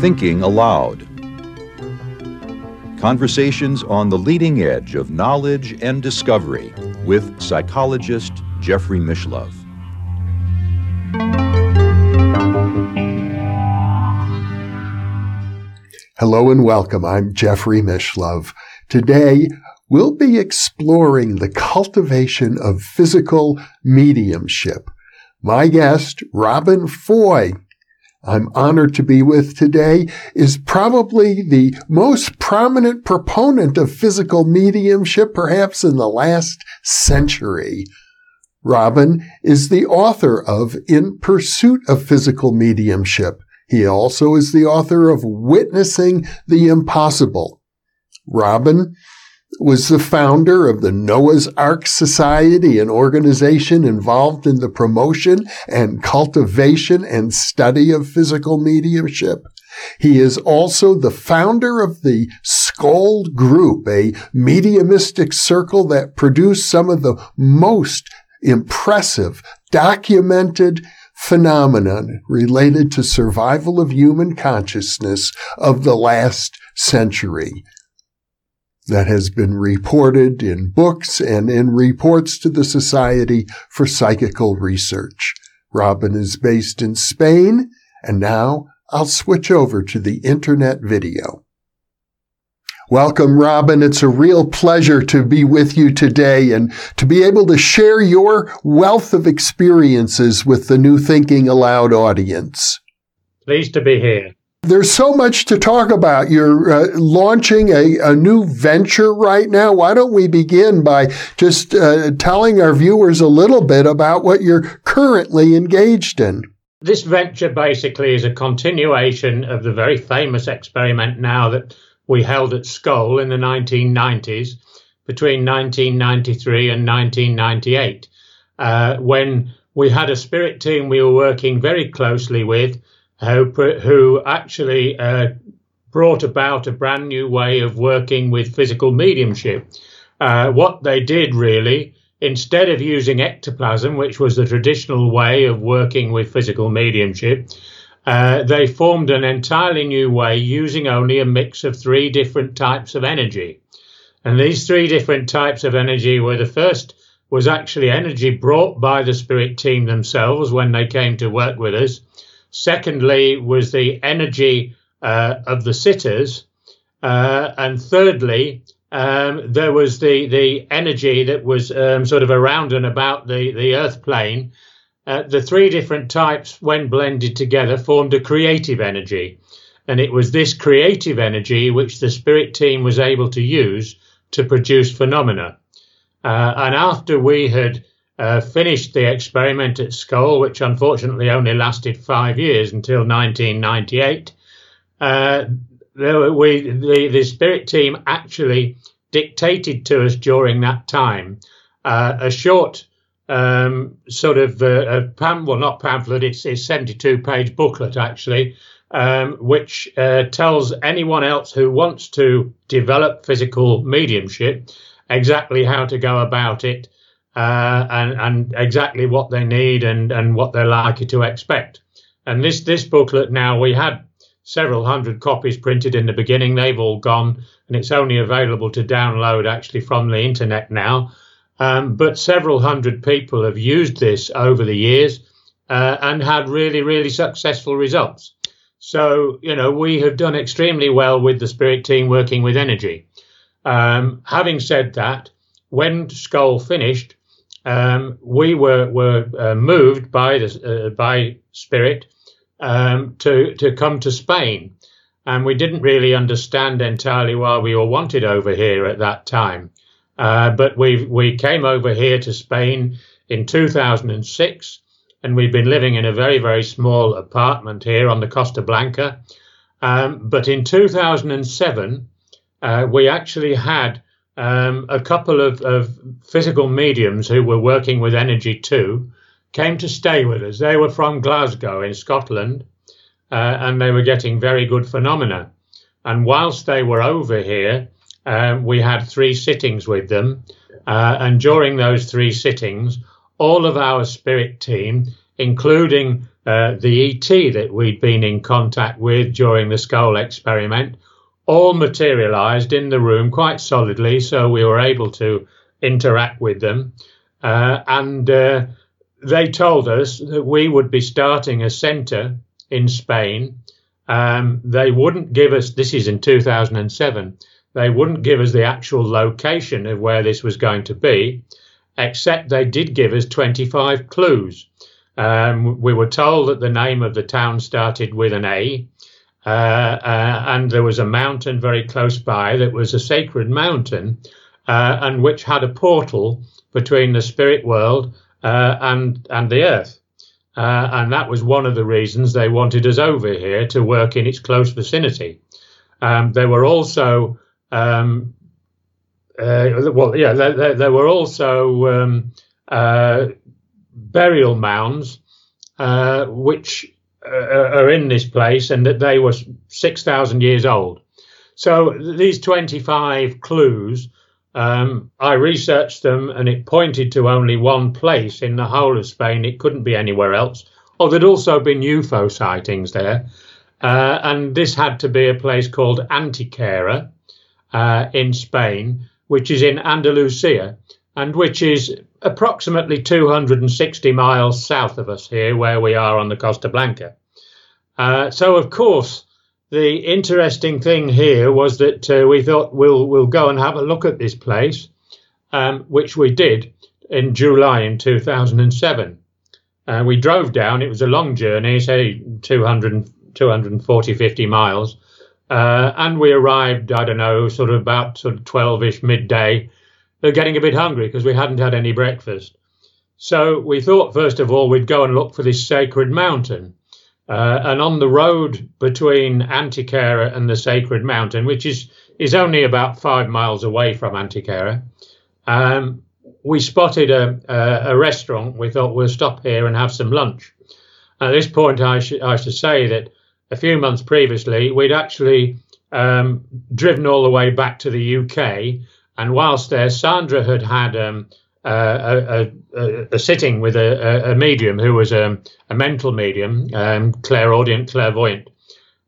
Thinking Aloud. Conversations on the leading edge of knowledge and discovery with psychologist Jeffrey Mishlove. Hello and welcome. I'm Jeffrey Mishlove. Today, we'll be exploring the cultivation of physical mediumship. My guest, Robin Foy, I'm honored to be with today, is probably the most prominent proponent of physical mediumship, perhaps in the last century. Robin is the author of In Pursuit of Physical Mediumship. He also is the author of Witnessing the Impossible. Robin was the founder of the Noah's Ark Society, an organization involved in the promotion and cultivation and study of physical mediumship. He is also the founder of the Scole Group, a mediumistic circle that produced some of the most impressive documented phenomenon related to survival of human consciousness of the last century that has been reported in books and in reports to the Society for Psychical Research. Robin is based in Spain, and now I'll switch over to the internet video. Welcome, Robin. It's a real pleasure to be with you today and to be able to share your wealth of experiences with the New Thinking Aloud audience. Pleased to be here. There's so much to talk about. You're uh, launching a, a, new venture right now. Why don't we begin by just uh, telling our viewers a little bit about what you're currently engaged in? This venture basically is a continuation of the very famous experiment now that we held at Scole in the 1990s between 1993 and 1998, uh, when we had a spirit team we were working very closely with who, who actually uh, brought about a brand new way of working with physical mediumship. Uh, what they did really, instead of using ectoplasm, which was the traditional way of working with physical mediumship, uh, they formed an entirely new way using only a mix of three different types of energy. And these three different types of energy were the first was actually energy brought by the spirit team themselves when they came to work with us. Secondly, was the energy uh, of the sitters. Uh, and thirdly, um, there was the, the energy that was um, sort of around and about the, the earth plane. Uh, the three different types, when blended together, formed a creative energy. And it was this creative energy which the spirit team was able to use to produce phenomena. Uh, and after we had uh, finished the experiment at Scole, which unfortunately only lasted five years until 1998. Uh, we, the, the Spirit team actually dictated to us during that time uh, a short um, sort of uh, pam- well, not pamphlet, it's a 72 page booklet actually, um, which uh, tells anyone else who wants to develop physical mediumship exactly how to go about it uh, and, and exactly what they need and, and what they're likely to expect. And this, this booklet now, we had several hundred copies printed in the beginning. They've all gone, and it's only available to download actually from the internet now. Um, but several hundred people have used this over the years uh, and had really, really successful results. So, you know, we have done extremely well with the Spirit team working with energy. Um, having said that, when Scole finished, um, we were were uh, moved by the uh, by Spirit um, to to come to Spain, and we didn't really understand entirely why we were wanted over here at that time. Uh, but we we came over here to Spain in 2006, and we've been living in a very very small apartment here on the Costa Blanca. Um, but in 2007, uh, we actually had um, a couple of, of, physical mediums who were working with energy too came to stay with us. They were from Glasgow in Scotland, uh, and they were getting very good phenomena. And whilst they were over here, uh, we had three sittings with them. Uh, and during those three sittings, all of our spirit team, including uh, the ET that we'd been in contact with during the Scole experiment, all materialized in the room quite solidly, so we were able to interact with them. Uh, and uh, they told us that we would be starting a center in Spain. Um, they wouldn't give us, this is in 2007, they wouldn't give us the actual location of where this was going to be, except they did give us 25 clues. Um, we were told that the name of the town started with an A, uh, uh, and there was a mountain very close by that was a sacred mountain, uh, and which had a portal between the spirit world uh, and and the earth. Uh, and that was one of the reasons they wanted us over here to work in its close vicinity. Um, there were also um, uh, well, yeah, there, there, there were also um, burial mounds which are in this place, and that they were six thousand years old. So these twenty-five clues, um, I researched them, and it pointed to only one place in the whole of Spain. It couldn't be anywhere else. Oh, there'd also been UFO sightings there, uh, and this had to be a place called Antequera uh, in Spain which is in Andalusia and which is approximately 260 miles south of us here, where we are on the Costa Blanca. Uh, so, of course, the interesting thing here was that uh, we thought we'll we'll go and have a look at this place, um, which we did in July in 2007. Uh, we drove down. It was a long journey, say 200, 240, 50 miles. Uh, and we arrived, I don't know, sort of about sort of 12 ish midday. Are getting a bit hungry because we hadn't had any breakfast. So we thought, first of all, we'd go and look for this sacred mountain. Uh, and on the road between Antequera and the sacred mountain, which is, is only about five miles away from Antequera, um, we spotted a, a, a, restaurant. We thought we'll stop here and have some lunch. At this point, I, sh- I should say that a few months previously, we'd actually um, driven all the way back to the UK. And whilst there, Sandra had had um, a, a, a, sitting with a, medium who was a, mental medium, um, clairaudient, clairvoyant.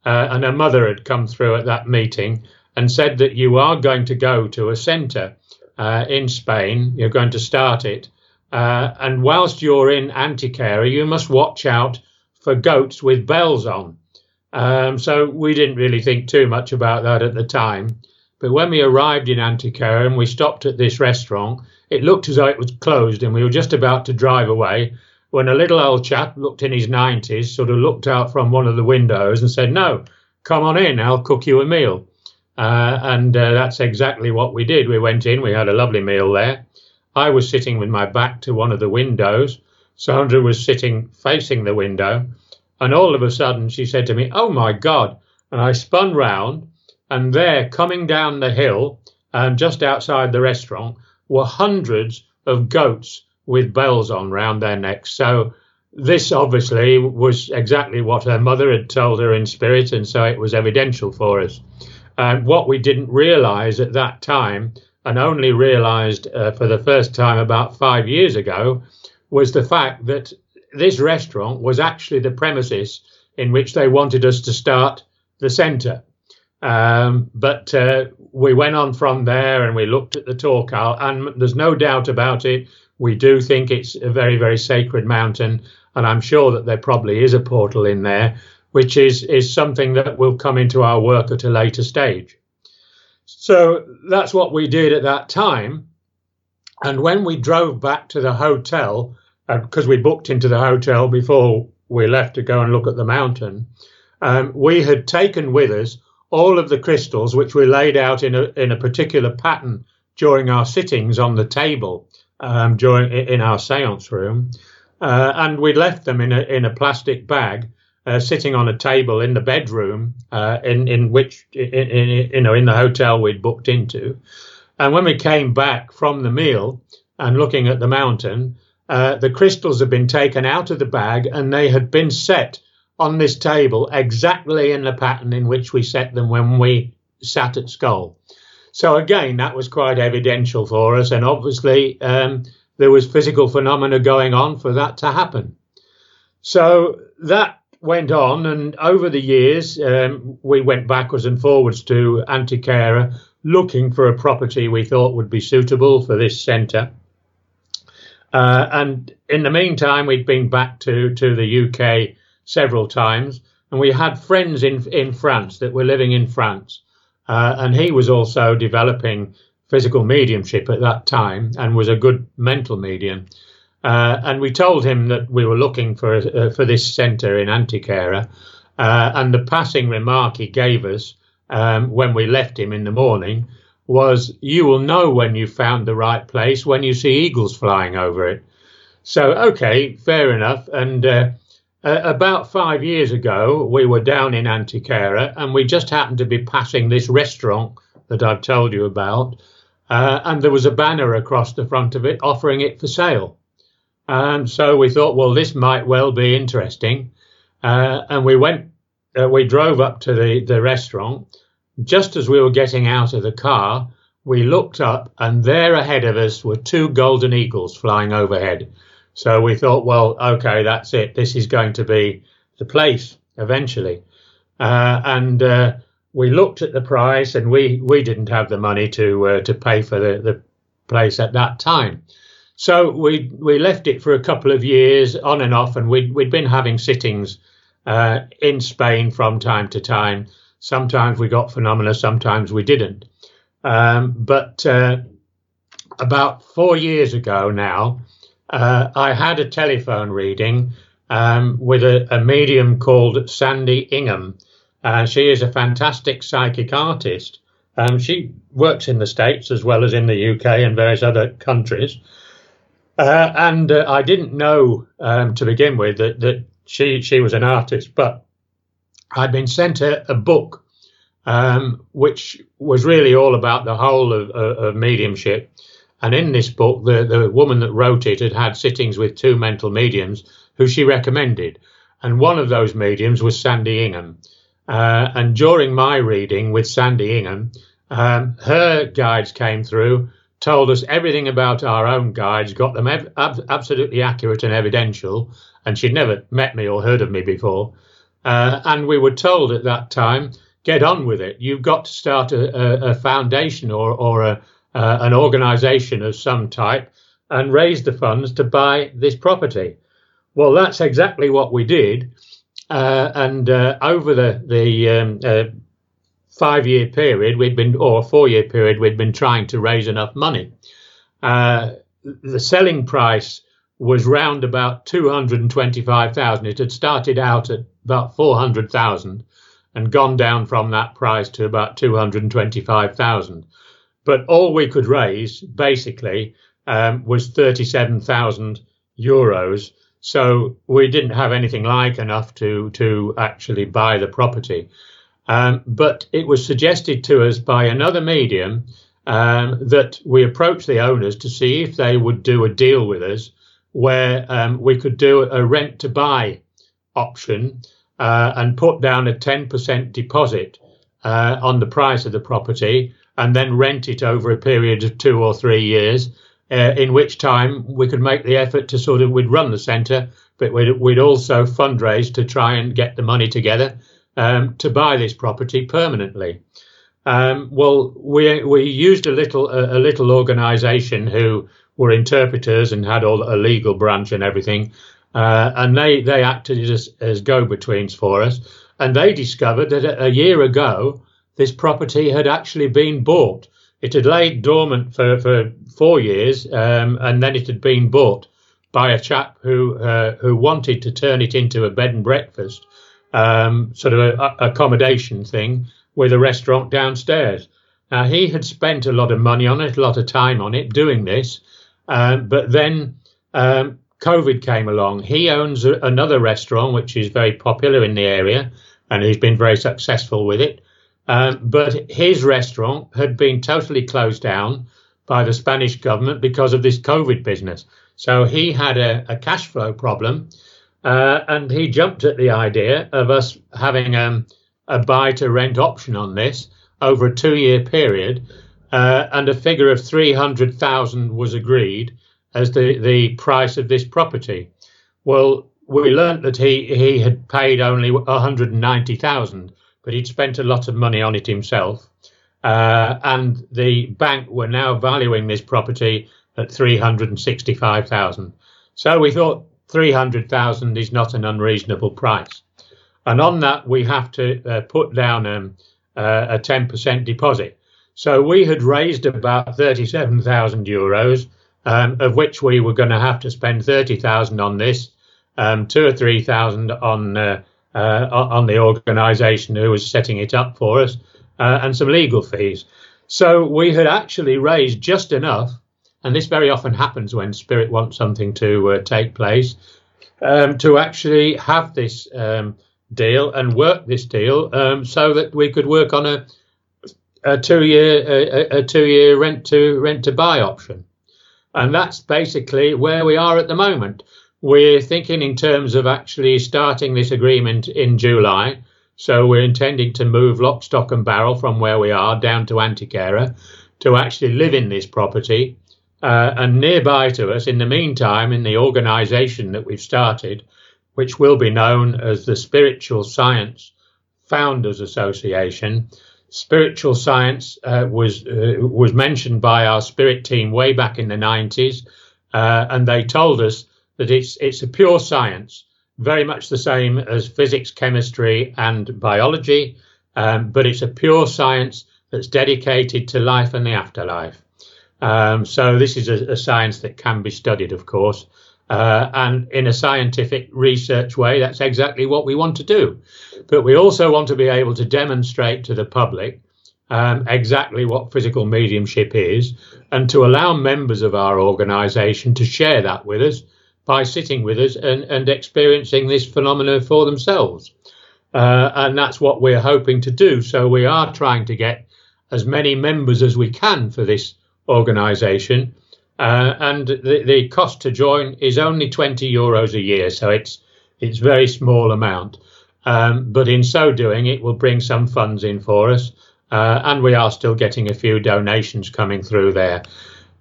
Uh, and her mother had come through at that meeting and said that you are going to go to a centre uh, in Spain. You're going to start it. Uh, and whilst you're in Antequera, you must watch out for goats with bells on. Um, so we didn't really think too much about that at the time. But when we arrived in Antequera and we stopped at this restaurant, it looked as though it was closed and we were just about to drive away when a little old chap, looked in his 90s, sort of looked out from one of the windows and said, No, come on in, I'll cook you a meal. Uh, and uh, that's exactly what we did. We went in, we had a lovely meal there. I was sitting with my back to one of the windows. Sandra was sitting facing the window. And all of a sudden, she said to me, Oh my God. And I spun round, and there, coming down the hill, and just outside the restaurant, were hundreds of goats with bells on round their necks. So, this obviously was exactly what her mother had told her in spirit, and so it was evidential for us. And what we didn't realize at that time, and only realized uh, for the first time about five years ago, was the fact that this restaurant was actually the premises in which they wanted us to start the centre. Um, but uh, we went on from there and we looked at the Torcal, and there's no doubt about it. We do think it's a very, very sacred mountain, and I'm sure that there probably is a portal in there, which is is something that will come into our work at a later stage. So that's what we did at that time. And when we drove back to the hotel, because uh, we booked into the hotel before we left to go and look at the mountain, um, we had taken with us all of the crystals which were laid out in a in a particular pattern during our sittings on the table um, during in our séance room, uh, and we left them in a in a plastic bag. Uh, sitting on a table in the bedroom, uh, in in which in, in, you know in the hotel we'd booked into, and when we came back from the meal and looking at the mountain, uh, the crystals had been taken out of the bag and they had been set on this table exactly in the pattern in which we set them when we sat at Scole. So again, that was quite evidential for us, and obviously um, there was physical phenomena going on for that to happen. So that went on, and over the years, um, we went backwards and forwards to Antequera looking for a property we thought would be suitable for this centre. Uh, and in the meantime, we'd been back to, to the UK several times, and we had friends in in France that were living in France, uh, and he was also developing physical mediumship at that time and was a good mental medium. Uh, and we told him that we were looking for uh, for this centre in Antequera, uh, and the passing remark he gave us um, when we left him in the morning was, "You will know when you found the right place when you see eagles flying over it." So, okay, fair enough. And uh, about five years ago, we were down in Antequera, and we just happened to be passing this restaurant that I've told you about, uh, and there was a banner across the front of it offering it for sale. And so we thought, well, this might well be interesting. Uh, and we went, uh, we drove up to the, the restaurant. Just as we were getting out of the car, we looked up, and there ahead of us were two golden eagles flying overhead. So we thought, well, okay, that's it. This is going to be the place eventually. Uh, and uh, we looked at the price, and we, we didn't have the money to uh, to pay for the, the place at that time. So we we left it for a couple of years on and off, and we'd we'd been having sittings uh, in Spain from time to time. Sometimes we got phenomena, sometimes we didn't. Um, but uh, about four years ago now, uh, I had a telephone reading um, with a, a, medium called Sandy Ingham. Uh, she is a fantastic psychic artist. Um, she works in the States as well as in the UK and various other countries. Uh, and uh, I didn't know um, to begin with that, that she she was an artist, but I'd been sent a, a book um, which was really all about the whole of, of, of, mediumship. And in this book, the, the woman that wrote it had had sittings with two mental mediums who she recommended. And one of those mediums was Sandy Ingham. Uh, and during my reading with Sandy Ingham, um, her guides came through told us everything about our own guides, got them ev- ab- absolutely accurate and evidential, and she'd never met me or heard of me before. Uh, and we were told at that time, get on with it. You've got to start a, a, a foundation or, or a, uh, an organization of some type and raise the funds to buy this property. Well, that's exactly what we did. Uh, and uh, over the, the um, uh, five year period, we'd been, or four year period, we'd been trying to raise enough money. Uh, the selling price was round about 225,000. It had started out at about 400,000 and gone down from that price to about 225,000. But all we could raise basically um, was 37,000 euros. So we didn't have anything like enough to, to actually buy the property. Um, but it was suggested to us by another medium um, that we approach the owners to see if they would do a deal with us where um, we could do a rent to buy option uh, and put down a 10% deposit uh, on the price of the property and then rent it over a period of two or three years, uh, in which time we could make the effort to sort of, we'd run the centre, but we'd, we'd also fundraise to try and get the money together um, to buy this property permanently. Um, well, we we used a little a, a little organisation who were interpreters and had all a legal branch and everything, uh, and they they acted as as go-betweens for us. And they discovered that a, a year ago this property had actually been bought. It had laid dormant for for four years, um, and then it had been bought by a chap who uh, who wanted to turn it into a bed and breakfast um, sort of a, a accommodation thing with a restaurant downstairs. Now he had spent a lot of money on it, a lot of time on it doing this, um, but then um, COVID came along. He owns a, another restaurant which is very popular in the area, and he's been very successful with it. Um, but his restaurant had been totally closed down by the Spanish government because of this COVID business. So he had a, a cash flow problem uh, and he jumped at the idea of us having um, a buy to rent option on this over a two year period. Uh, and a figure of 300,000 was agreed. as the, the price of this property. Well, we learnt that he, he had paid only 190,000, but he'd spent a lot of money on it himself. Uh, and the bank were now valuing this property at 365,000. So we thought 300,000 is not an unreasonable price. And on that, we have to uh, put down um, uh, a 10% deposit. So we had raised about 37,000 euros, um, of which we were going to have to spend 30,000 on this, um, two or 3,000 on uh, on the organisation who was setting it up for us, uh, and some legal fees. So we had actually raised just enough, and this very often happens when Spirit wants something to uh, take place, um, to actually have this um, deal and work this deal um, so that we could work on a, a two year a, a two year rent to rent to buy option, and that's basically where we are at the moment. We're thinking in terms of actually starting this agreement in July. So we're intending to move lock, stock, and barrel from where we are down to Antequera to actually live in this property. Uh, and nearby to us, in the meantime, in the organisation that we've started, which will be known as the Spiritual Science Founders Association. Spiritual science uh, was uh, was mentioned by our spirit team way back in the 90s, uh, and they told us that it's it's a pure science, very much the same as physics, chemistry, and biology, um, but it's a pure science that's dedicated to life and the afterlife. Um, so this is a, a, science that can be studied, of course, uh, and in a scientific research way, that's exactly what we want to do. But we also want to be able to demonstrate to the public um, exactly what physical mediumship is and to allow members of our organisation to share that with us by sitting with us and, and experiencing this phenomenon for themselves. Uh, and that's what we're hoping to do. So we are trying to get as many members as we can for this organisation uh, and the, the cost to join is only 20 euros a year, so it's it's very small amount. Um, but in so doing, it will bring some funds in for us, uh, and we are still getting a few donations coming through there.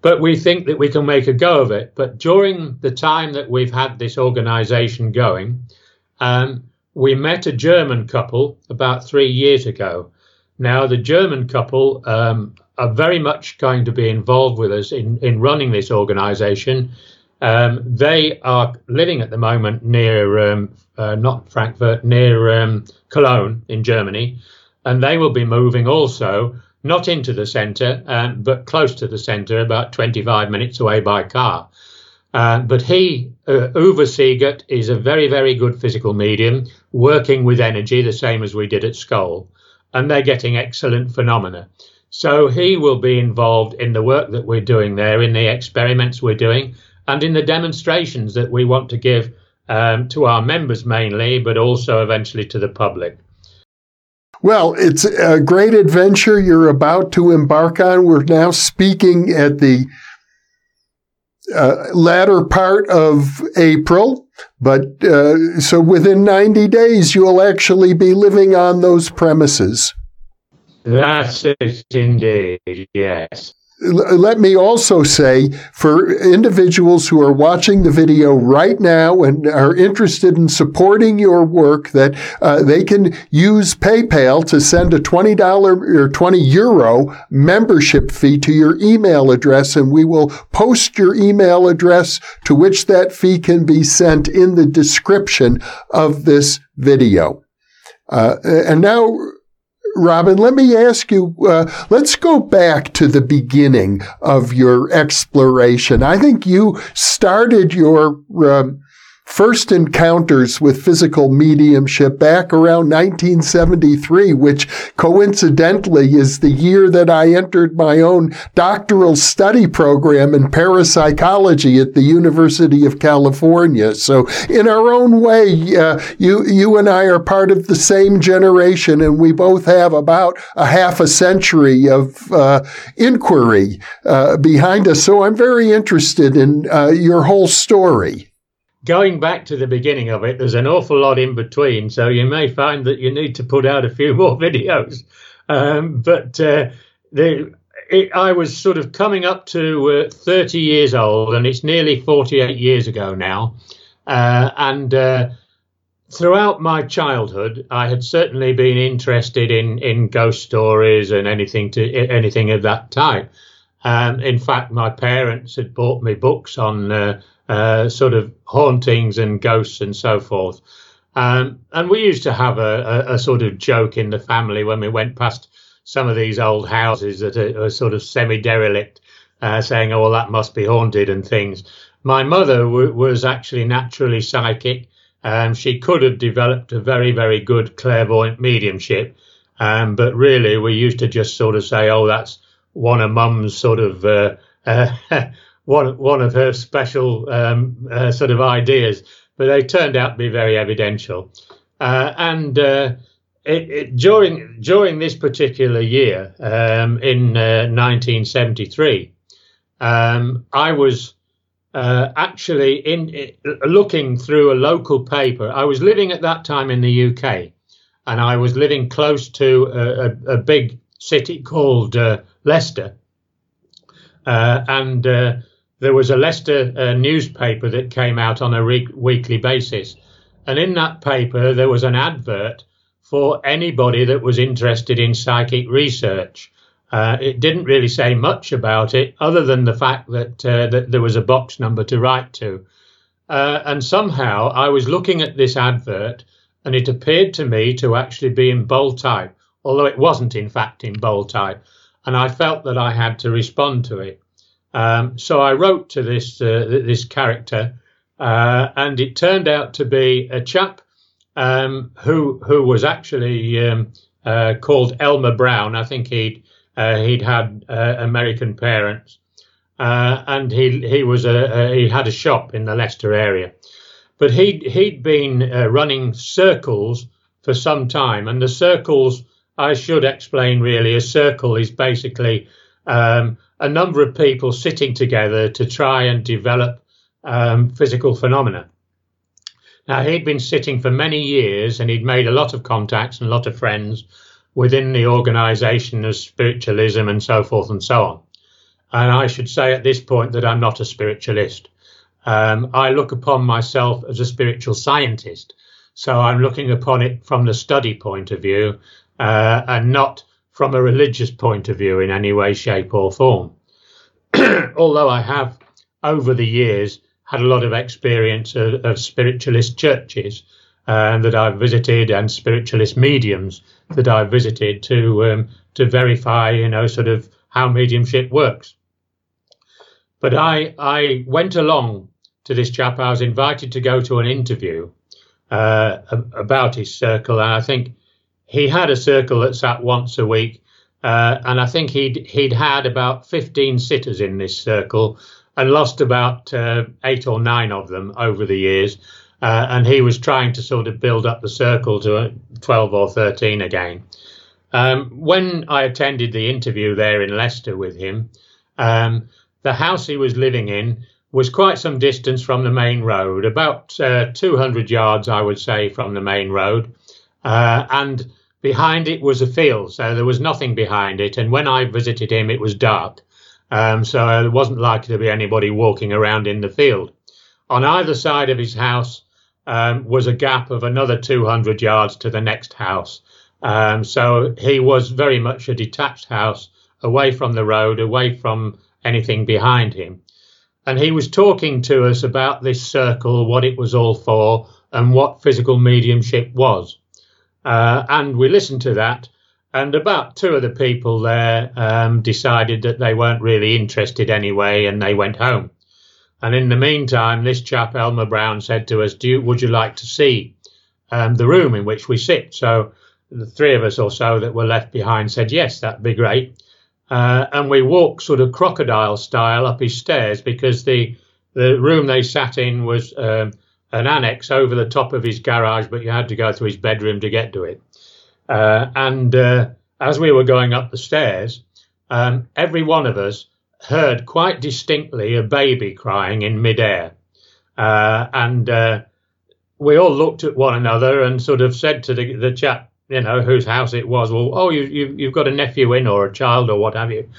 But we think that we can make a go of it. But during the time that we've had this organisation going, um, we met a German couple about three years ago. Now, the German couple um, are very much going to be involved with us in, in running this organization. Um, they are living at the moment near, um, uh, not Frankfurt, near um, Cologne in Germany, and they will be moving also, not into the centre, um, but close to the centre, about 25 minutes away by car. Uh, but he, uh, Uwe Siegert, is a very, very good physical medium, working with energy, the same as we did at Scole, and they're getting excellent phenomena. So he will be involved in the work that we're doing there, in the experiments we're doing, and in the demonstrations that we want to give um, to our members mainly, but also eventually to the public. Well, it's a great adventure you're about to embark on. We're now speaking at the uh, latter part of April, but uh, so within 90 days, you'll actually be living on those premises. That's it indeed, yes. Let me also say for individuals who are watching the video right now and are interested in supporting your work that uh, they can use PayPal to send a $20 or 20 euro membership fee to your email address and we will post your email address to which that fee can be sent in the description of this video. Uh, and now Robin, let me ask you, uh, let's go back to the beginning of your exploration. I think you started your um, first encounters with physical mediumship back around 1973, which coincidentally is the year that I entered my own doctoral study program in parapsychology at the University of California. So in our own way, uh, you, you and I are part of the same generation and we both have about a half a century of uh, inquiry uh, behind us. So I'm very interested in uh, your whole story going back to the beginning of it, there's an awful lot in between. So you may find that you need to put out a few more videos. Um, but uh, the, it, I was sort of coming up to uh, 30 years old, and it's nearly 48 years ago now. Uh, and uh, throughout my childhood, I had certainly been interested in, in ghost stories and anything to anything of that type. Um, in fact, my parents had bought me books on uh, sort of hauntings and ghosts and so forth. Um, and we used to have a, a, a, sort of joke in the family when we went past some of these old houses that are, are sort of semi derelict, uh, saying, oh, well, that must be haunted and things. My mother w- was actually naturally psychic. Um, she could have developed a very, very good clairvoyant mediumship. Um, but really, we used to just sort of say, oh, that's one of mum's sort of. Uh, uh, one one of her special um, uh, sort of ideas, but they turned out to be very evidential. Uh, and uh, it, it, during during this particular year, um, in 1973, uh, um, I was uh, actually in looking through a local paper. I was living at that time in the UK, and I was living close to a, a, a big city called uh, Leicester, and there was a Leicester uh, newspaper that came out on a re- weekly basis. And in that paper, there was an advert for anybody that was interested in psychic research. Uh, it didn't really say much about it, other than the fact that, uh, that there was a box number to write to. Uh, and somehow I was looking at this advert, and it appeared to me to actually be in bold type, although it wasn't, in fact, in bold type. And I felt that I had to respond to it. Um, so I wrote to this uh, this character, uh, and it turned out to be a chap um, who who was actually um, uh, called Elmer Brown. I think he'd uh, he'd had uh, American parents, uh, and he he was a, he had a shop in the Leicester area, but he he'd been running circles for some time, and the circles I should explain really. A circle is basically um, a number of people sitting together to try and develop um, physical phenomena. Now, he'd been sitting for many years and he'd made a lot of contacts and a lot of friends within the organization of spiritualism and so forth and so on. And I should say at this point that I'm not a spiritualist. Um, I look upon myself as a spiritual scientist. So I'm looking upon it from the study point of view uh, and not from a religious point of view in any way, shape, or form. Although I have, over the years, had a lot of experience of, of spiritualist churches uh, that I've visited and spiritualist mediums that I've visited to um, to verify, you know, sort of how mediumship works. But I I went along to this chap. I was invited to go to an interview uh, about his circle, and I think he had a circle that sat once a week, uh, and I think he'd he'd had about 15 sitters in this circle and lost about uh, eight or nine of them over the years. Uh, and he was trying to sort of build up the circle to 12 or 13 again. Um, when I attended the interview there in Leicester with him, um, the house he was living in was quite some distance from the main road, about uh, 200 yards, I would say, from the main road. Uh, and Behind it was a field, so there was nothing behind it. And when I visited him, it was dark. Um, so there wasn't likely to be anybody walking around in the field. On either side of his house um, was a gap of another 200 yards to the next house. Um, so he was very much a detached house, away from the road, away from anything behind him. And he was talking to us about this circle, what it was all for, and what physical mediumship was. Uh, and we listened to that, and about two of the people there um, decided that they weren't really interested anyway, and they went home. And in the meantime, this chap Elmer Brown said to us, "Do you, would you like to see um, the room in which we sit?" So the three of us or so that were left behind said, "Yes, that'd be great." Uh, and we walked sort of crocodile style up his stairs because the the room they sat in was um, an annex over the top of his garage, but you had to go through his bedroom to get to it. Uh, and uh, as we were going up the stairs, um, every one of us heard quite distinctly a baby crying in midair. Uh, and uh, we all looked at one another and sort of said to the, the chap, you know, whose house it was, well, oh, you, you, you've got a nephew in or a child or what have you.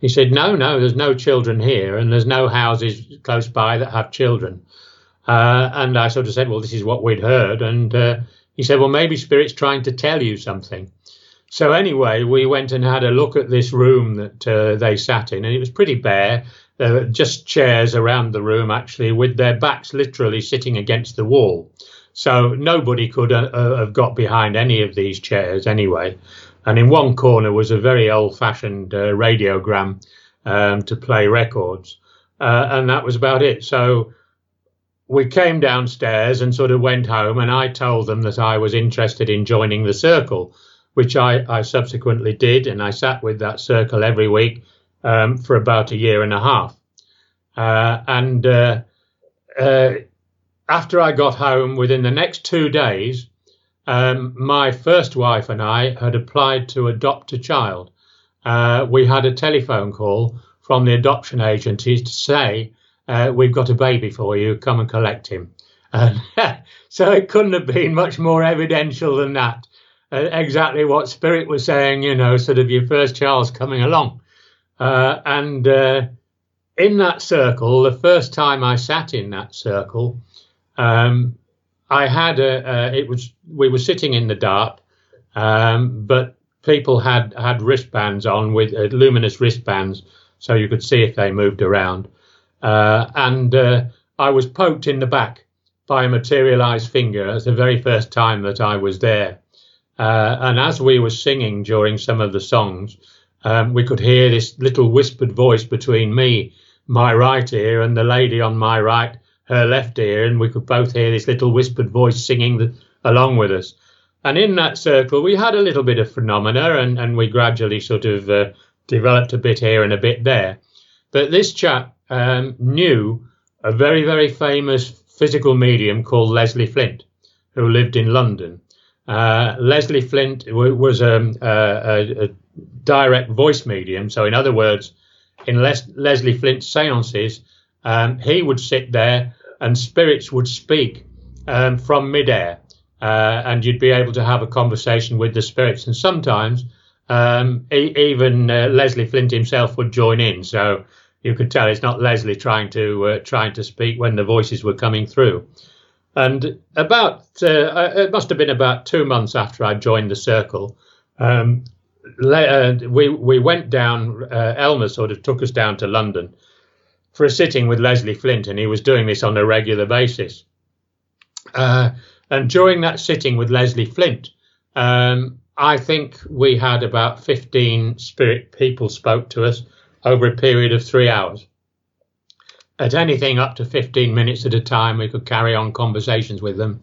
He said, No, no, there's no children here, and there's no houses close by that have children. Uh, and I sort of said, Well, this is what we'd heard. And uh, he said, Well, maybe Spirit's trying to tell you something. So, anyway, we went and had a look at this room that uh, they sat in, and it was pretty bare. There were just chairs around the room, actually, with their backs literally sitting against the wall. So, nobody could uh, uh, have got behind any of these chairs anyway. And in one corner was a very old fashioned uh, radiogram um, to play records. Uh, and that was about it. So we came downstairs and sort of went home, and I told them that I was interested in joining the circle, which I, I subsequently did. And I sat with that circle every week um, for about a year and a half. Uh, and uh, uh, after I got home, within the next two days, um, my first wife and I had applied to adopt a child. Uh, we had a telephone call from the adoption agencies to say, uh, We've got a baby for you, come and collect him. And so it couldn't have been much more evidential than that. Uh, exactly what Spirit was saying, you know, sort of your first child's coming along. Uh, and uh, in that circle, the first time I sat in that circle, um, I had a, it was we were sitting in the dark, um, but people had had wristbands on with uh, luminous wristbands, so you could see if they moved around. Uh, and uh, I was poked in the back by a materialized finger. That's the very first time that I was there. Uh, and as we were singing during some of the songs, um, we could hear this little whispered voice between me, my right ear, and the lady on my right her left ear, and we could both hear this little whispered voice singing the, along with us. And in that circle, we had a little bit of phenomena, and, and we gradually sort of uh, developed a bit here and a bit there. But this chap um, knew a very, very famous physical medium called Leslie Flint, who lived in London. Uh, Leslie Flint was um, a, a, a, direct voice medium. So, in other words, in Les- Leslie Flint's seances, um, he would sit there and spirits would speak um, from midair, uh, and you'd be able to have a conversation with the spirits. And sometimes um, e- even uh, Leslie Flint himself would join in, so you could tell it's not Leslie trying to uh, trying to speak when the voices were coming through. And about uh, uh, it must have been about two months after I joined the circle. Um, uh, we we went down. Elmer sort of took us down to London, for a sitting with Leslie Flint, and he was doing this on a regular basis. Uh, and during that sitting with Leslie Flint, um, I think we had about 15 spirit people spoke to us over a period of three hours. At anything up to 15 minutes at a time, we could carry on conversations with them.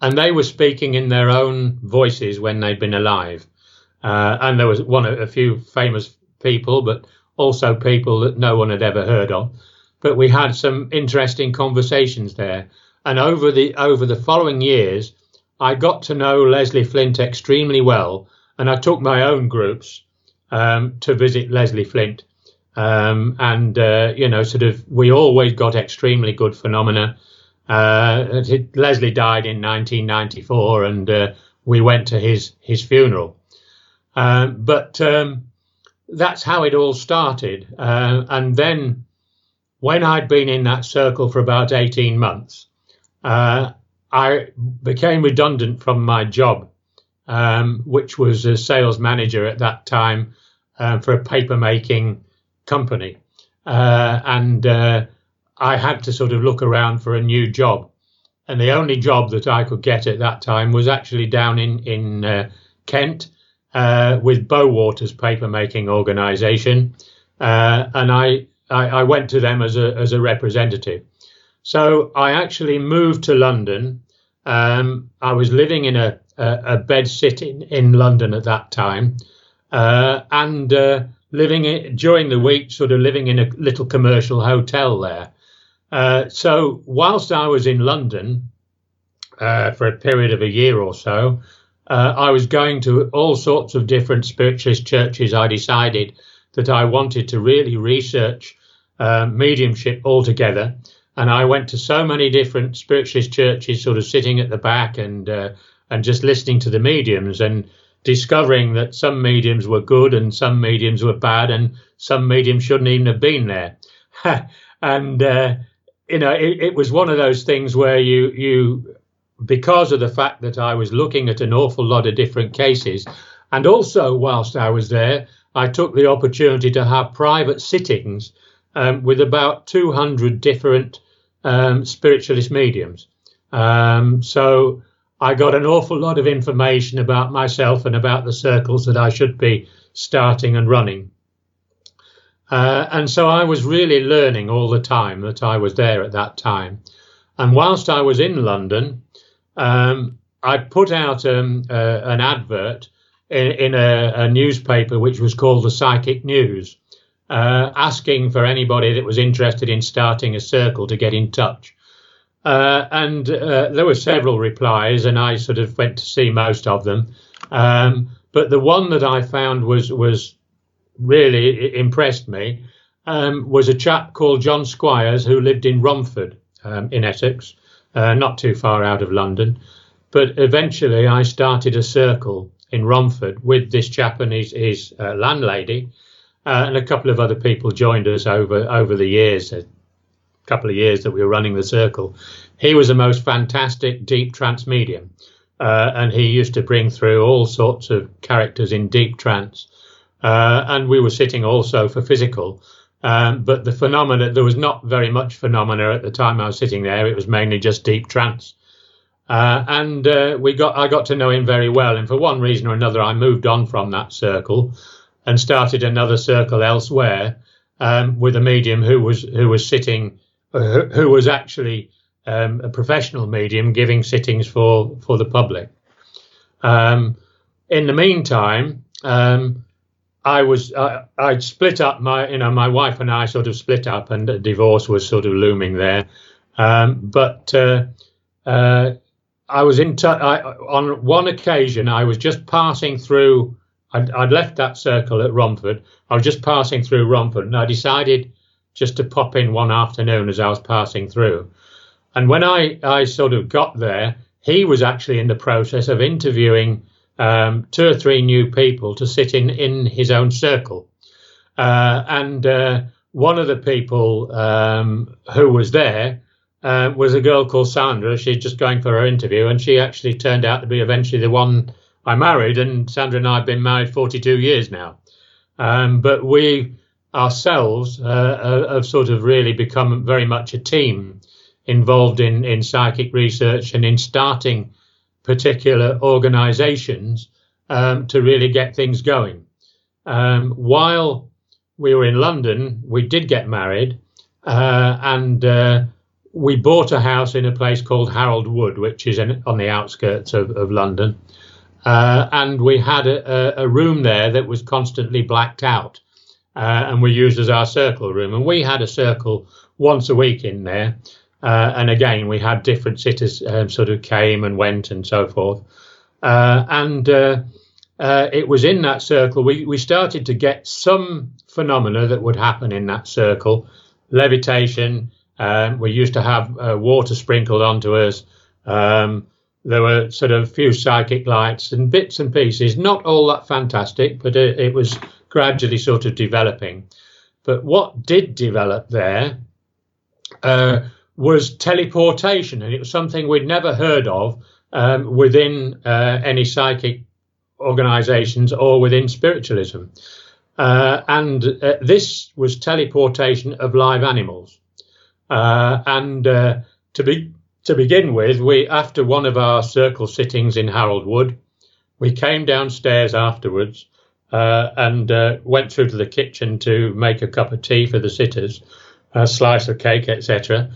And they were speaking in their own voices when they'd been alive. Uh, and there was one, a few famous people, but also people that no one had ever heard of. But we had some interesting conversations there. And over the over the following years, I got to know Leslie Flint extremely well, and I took my own groups um, to visit Leslie Flint. Um, and uh, you know, sort of, we always got extremely good phenomena. Uh, Leslie died in 1994, and uh, we went to his his funeral. Um, but um, that's how it all started. Uh, and then when I'd been in that circle for about 18 months, uh, I became redundant from my job, um, which was a sales manager at that time for a paper making company. Uh, and uh, I had to sort of look around for a new job. And the only job that I could get at that time was actually down in, in uh, Kent uh, with Bowaters paper making organization. Uh, and I, I, I, went to them as a, as a representative. So I actually moved to London. Um, I was living in a, a, a bed sitting in London at that time. Uh, and living in, during the week, sort of living in a little commercial hotel there. Uh, so whilst I was in London uh, for a period of a year or so, uh, I was going to all sorts of different spiritualist churches. I decided that I wanted to really research uh, mediumship altogether. And I went to so many different spiritualist churches, sort of sitting at the back and uh, and just listening to the mediums and discovering that some mediums were good and some mediums were bad, and some mediums shouldn't even have been there. and uh, you know, it, it, was one of those things where you you because of the fact that I was looking at an awful lot of different cases, and also whilst I was there, I took the opportunity to have private sittings um, with about 200 different um, spiritualist mediums. Um, so I got an awful lot of information about myself and about the circles that I should be starting and running. Uh, and so I was really learning all the time that I was there at that time. And whilst I was in London, um, I put out um, uh, an advert in, in a, a, newspaper which was called the Psychic News, uh, asking for anybody that was interested in starting a circle to get in touch. Uh, and uh, there were several replies, and I sort of went to see most of them. Um, but the one that I found was was really impressed me um, was a chap called John Squires who lived in Romford um, in Essex, uh, not too far out of London. But eventually, I started a circle in Romford with this chap and his, his uh, landlady, uh, and a couple of other people joined us over over the years couple of years that we were running the circle, he was a most fantastic deep trance medium. Uh, and he used to bring through all sorts of characters in deep trance. Uh, and we were sitting also for physical. Um, but the phenomena, there was not very much phenomena at the time I was sitting there. It was mainly just deep trance. Uh, and uh, we got, I got to know him very well. And for one reason or another, I moved on from that circle and started another circle elsewhere um, with a medium who was who was sitting who was actually um, a professional medium giving sittings for, for the public. Um, in the meantime, um, I was I, I'd split up my you know my wife and I sort of split up and a divorce was sort of looming there, um, but uh, uh, I was in t- I, on one occasion I was just passing through. I'd, I'd left that circle at Romford. I was just passing through Romford, and I decided just to pop in one afternoon as I was passing through. And when I, I sort of got there, he was actually in the process of interviewing um, two or three new people to sit in, in his own circle. Uh, and uh, one of the people um, who was there uh, was a girl called Sandra. She's just going for her interview, and she actually turned out to be eventually the one I married. And Sandra and I have been married 42 years now. Um, but we ourselves uh, uh, have sort of really become very much a team involved in, in psychic research and in starting particular organizations um, to really get things going. Um, while we were in London, we did get married uh, and uh, we bought a house in a place called Harold Wood, which is in, on the outskirts of, of London. Uh, and we had a, a, room there that was constantly blacked out uh, and we used as our circle room. And we had a circle once a week in there. Uh, and again, we had different sitters um, sort of came and went and so forth. Uh, and uh, uh, it was in that circle we, we started to get some phenomena that would happen in that circle levitation. Um, we used to have uh, water sprinkled onto us. Um, there were sort of a few psychic lights and bits and pieces, not all that fantastic, but it, it was gradually sort of developing. But what did develop there uh, was teleportation, and it was something we'd never heard of um, within uh, any psychic organizations or within spiritualism. Uh, and uh, this was teleportation of live animals. Uh, and uh, to be to begin with, we after one of our circle sittings in Harold Wood, we came downstairs afterwards uh, and uh, went through to the kitchen to make a cup of tea for the sitters, a slice of cake, etc.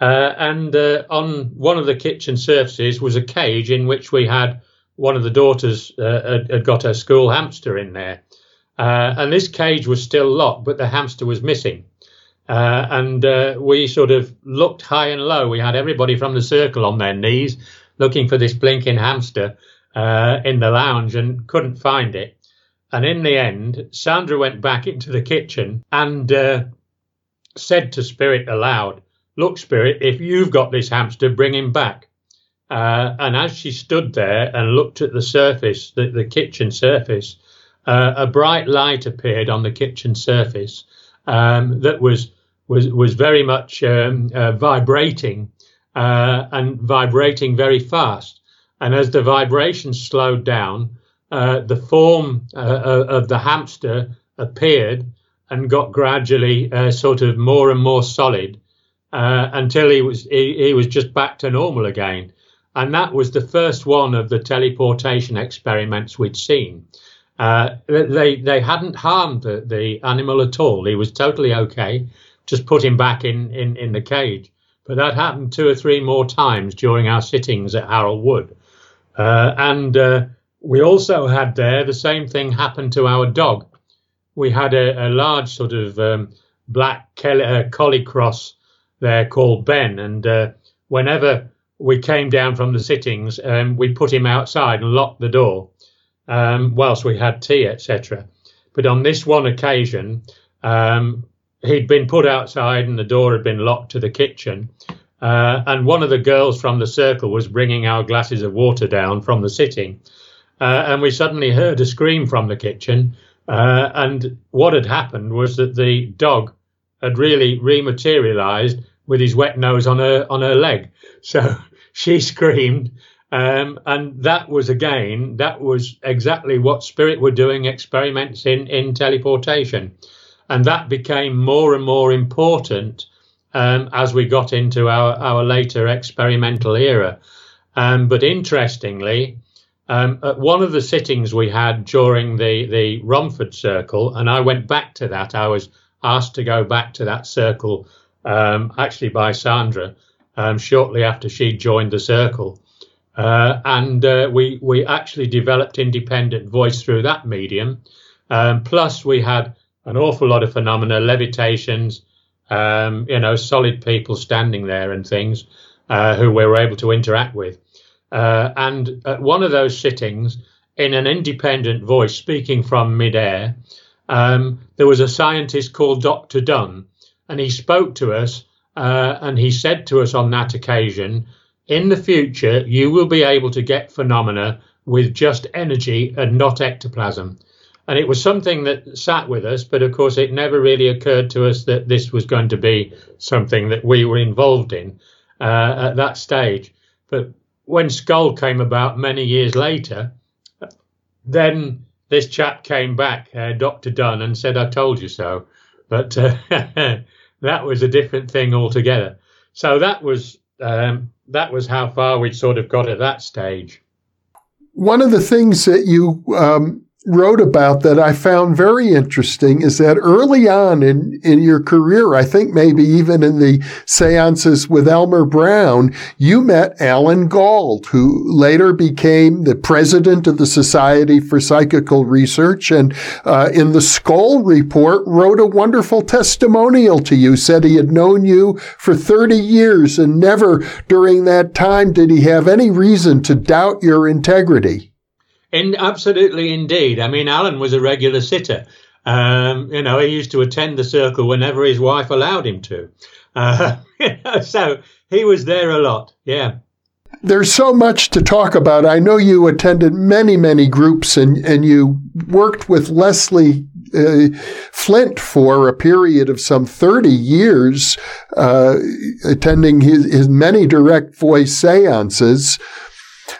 Uh, and uh, on one of the kitchen surfaces was a cage in which we had one of the daughters uh, had, got her school hamster in there. Uh, and this cage was still locked, but the hamster was missing. and we sort of looked high and low. We had everybody from the circle on their knees looking for this blinking hamster in the lounge and couldn't find it. And in the end, Sandra went back into the kitchen and uh, said to Spirit aloud, Look, Spirit, if you've got this hamster, bring him back. Uh, and as she stood there and looked at the surface, the, the kitchen surface, uh, a bright light appeared on the kitchen surface um, that was was was very much um, uh, vibrating uh, and vibrating very fast. And as the vibration slowed down, uh, the form uh, of the hamster appeared and got gradually sort of more and more solid until he was he, he was just back to normal again and that was the first one of the teleportation experiments we'd seen. Uh, they they hadn't harmed the, the animal at all. He was totally okay. Just put him back in, in, in the cage. But that happened two or three more times during our sittings at Harold Wood. Uh, and uh, we also had there the same thing happen to our dog. We had a, a large sort of um, black uh, collie cross there called Ben. And uh, whenever we came down from the sittings, um, we put him outside and locked the door um, whilst we had tea, etc. But on this one occasion, um, he'd been put outside and the door had been locked to the kitchen. Uh, and one of the girls from the circle was bringing our glasses of water down from the sitting. Uh, and we suddenly heard a scream from the kitchen. Uh, and what had happened was that the dog had really rematerialized with his wet nose on her on her leg. So she screamed, um, and that was again, that was exactly what Spirit were doing experiments in, in teleportation. And that became more and more important um, as we got into our, our later experimental era. Um, but interestingly, um, at one of the sittings we had during the, the Romford Circle, and I went back to that, I was asked to go back to that circle um, actually by Sandra um, shortly after she joined the circle. Uh, and uh, we we actually developed independent voice through that medium. Um, plus, we had an awful lot of phenomena, levitations, um, you know, solid people standing there and things uh, who we were able to interact with. Uh, and at one of those sittings, in an independent voice speaking from midair, um, there was a scientist called Dr. Dunn, and he spoke to us uh, and he said to us on that occasion in the future, you will be able to get phenomena with just energy and not ectoplasm. And it was something that sat with us, but of course, it never really occurred to us that this was going to be something that we were involved in uh, at that stage. But when Scole came about many years later, then this chap came back, uh, Dr. Dunn, and said, I told you so. But uh, that was a different thing altogether. So that was um, that was how far we'd sort of got at that stage. One of the things that you um, wrote about that I found very interesting is that early on in, in your career, I think maybe even in the seances with Elmer Brown, you met Alan Gauld, who later became the president of the Society for Psychical Research and uh, in the Scole report wrote a wonderful testimonial to you, said he had known you for 30 years and never during that time did he have any reason to doubt your integrity. In, absolutely, indeed. I mean, Alan was a regular sitter. Um, you know, he used to attend the circle whenever his wife allowed him to. Uh, so he was there a lot. Yeah. There's so much to talk about. I know you attended many, many groups and, and you worked with Leslie uh, Flint for a period of some 30 years, uh, attending his, his many direct voice seances.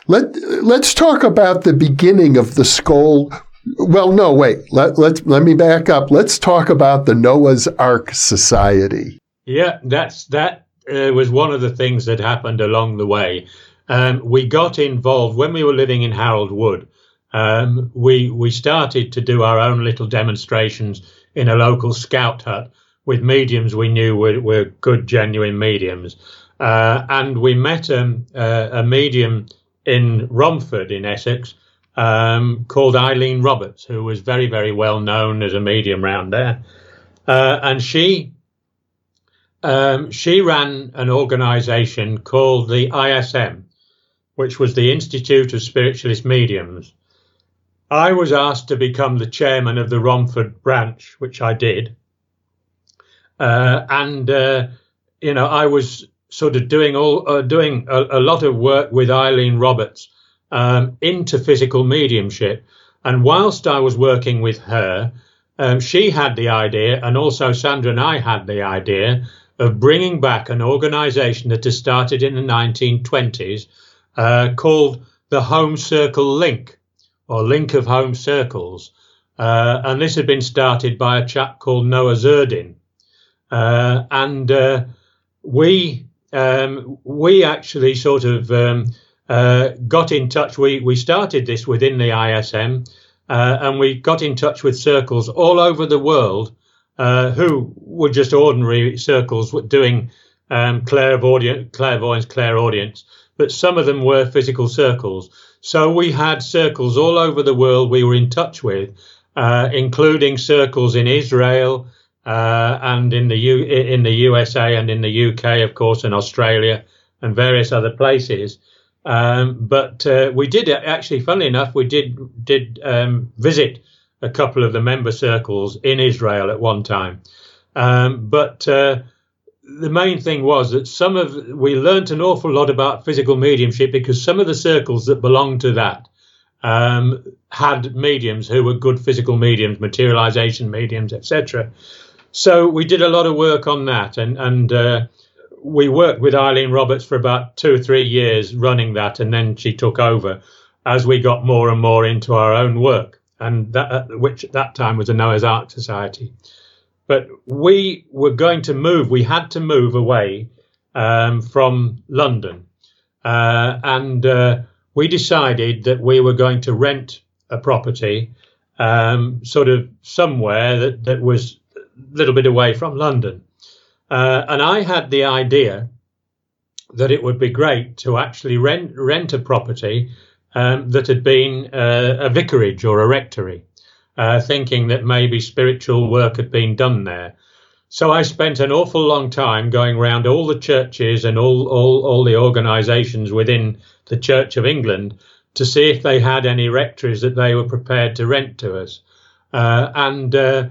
Let, let's talk about the beginning of the Scole. Well, no, wait. Let, let, let me back up. Let's talk about the Noah's Ark Society. Yeah, that's that uh, was one of the things that happened along the way. Um, we got involved when we were living in Harold Wood. Um, we we started to do our own little demonstrations in a local scout hut with mediums we knew were, were good, genuine mediums. Uh, and we met um, uh, a medium in Romford in Essex um, called Eileen Roberts, who was very, very well known as a medium round there. Uh, and she um, she ran an organization called the ISM, which was the Institute of Spiritualist Mediums. I was asked to become the chairman of the Romford branch, which I did. Uh, and, uh, you know, I was sort of doing all uh, doing a, a, lot of work with Eileen Roberts um, into physical mediumship. And whilst I was working with her, um, she had the idea, and also Sandra and I had the idea of bringing back an organisation that had started in the 1920s uh, called the Home Circle Link, or Link of Home Circles. Uh, and this had been started by a chap called Noah Zerdin. Uh, and uh, we um, we actually sort of um, uh, got in touch. We we started this within the ISM, uh, and we got in touch with circles all over the world uh, who were just ordinary circles doing um, clairvoyance, clairvoyance, clairaudience, but some of them were physical circles. So we had circles all over the world we were in touch with, uh, including circles in Israel uh, and in the U- in the USA and in the UK, of course, and Australia and various other places. Um, but uh, we did actually, funnily enough, we did did um, visit a couple of the member circles in Israel at one time. Um, but uh, the main thing was that some of we learnt an awful lot about physical mediumship because some of the circles that belonged to that um, had mediums who were good physical mediums, materialization mediums, etc. So we did a lot of work on that, and and uh, we worked with Eileen Roberts for about two or three years running that, and then she took over as we got more and more into our own work, and that uh, which at that time was the Noah's Ark Society. But we were going to move. We had to move away um, from London, uh, and uh, we decided that we were going to rent a property, um, sort of somewhere that that was little bit away from London. Uh, and I had the idea that it would be great to actually rent rent a property um, that had been uh, a vicarage or a rectory, uh, thinking that maybe spiritual work had been done there. So I spent an awful long time going around all the churches and all, all, all the organisations within the Church of England to see if they had any rectories that they were prepared to rent to us. Uh, and uh,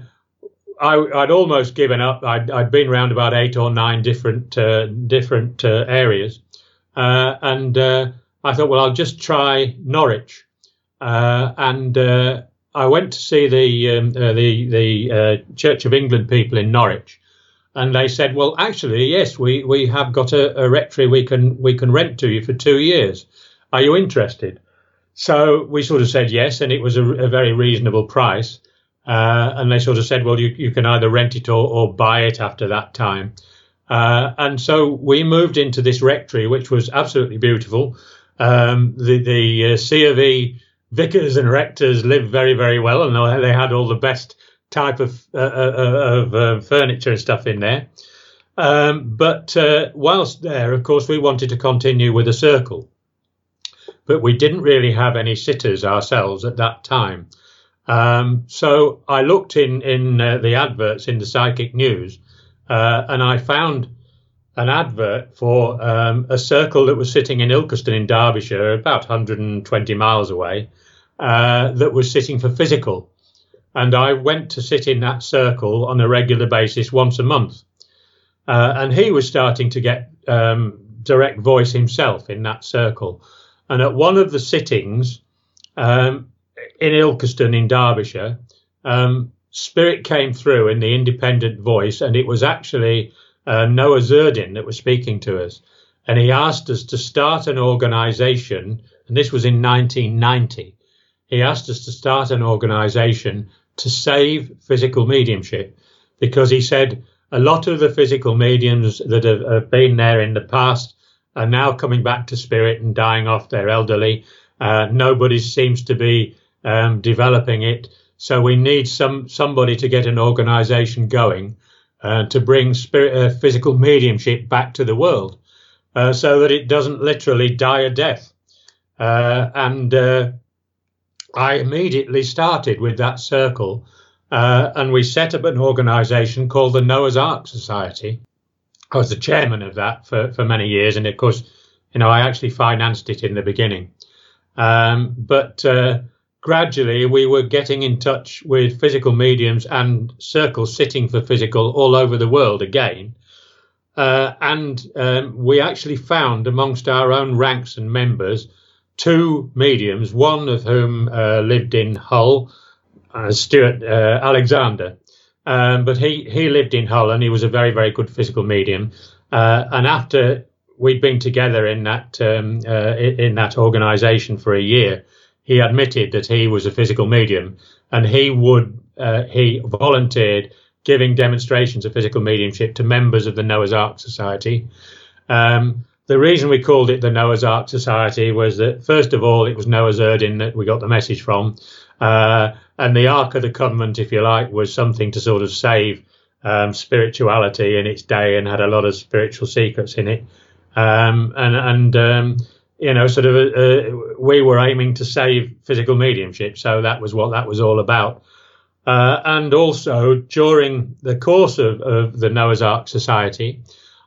I, would almost given up. I'd, I'd, been around about eight or nine different uh, different uh, areas, uh, and uh, I thought, well, I'll just try Norwich, and I went to see the um, the the Church of England people in Norwich, and they said, well, actually, yes, we, we have got a, a rectory we can we can rent to you for two years. Are you interested? So we sort of said yes, and it was a, a very reasonable price. Uh, and they sort of said, well, you, you can either rent it or, or buy it after that time. Uh, and so we moved into this rectory, which was absolutely beautiful. Um, the the uh, C of E vicars and rectors lived very, very well, and they had all the best type of, uh, uh, of uh, furniture and stuff in there. Um, but whilst there, of course, we wanted to continue with a circle, but we didn't really have any sitters ourselves at that time. Um, so I looked in in uh, the adverts in the Psychic News, uh, and I found an advert for um, a circle that was sitting in Ilkeston in Derbyshire, about 120 miles away, uh, that was sitting for physical. And I went to sit in that circle on a regular basis once a month. Uh, and he was starting to get um, direct voice himself in that circle. And at one of the sittings, um, in Ilkeston in Derbyshire, um, Spirit came through in the independent voice, and it was actually uh, Noah Zerdin that was speaking to us. And he asked us to start an organization, and this was in 1990. He asked us to start an organization to save physical mediumship because he said a lot of the physical mediums that have, have been there in the past are now coming back to spirit and dying off. They're elderly. Uh, nobody seems to be um, developing it. So we need some somebody to get an organisation going uh, to bring spirit, uh, physical mediumship back to the world, uh, so that it doesn't literally die a death. Uh, and uh, I immediately started with that circle, uh, and we set up an organisation called the Noah's Ark Society. I was the chairman of that for, for many years, and of course, you know, I actually financed it in the beginning. Um, but gradually we were getting in touch with physical mediums and circles sitting for physical all over the world again. Uh, and um, we actually found amongst our own ranks and members two mediums, one of whom uh, lived in Hull, uh, Stuart uh, Alexander. Um, but he, he lived in Hull and he was a very, very good physical medium. Uh, and after we'd been together in that um, uh, in that organisation for a year, he admitted that he was a physical medium and he would he volunteered giving demonstrations of physical mediumship to members of the Noah's Ark Society. Um, the reason we called it the Noah's Ark Society was that, first of all, it was Noah Zerdin that we got the message from. Uh, and the Ark of the Covenant, if you like, was something to sort of save um, spirituality in its day and had a lot of spiritual secrets in it. Um, and, and um, you know, sort of, uh, we were aiming to save physical mediumship. So that was what that was all about. Uh, and also during the course of, of, the Noah's Ark Society,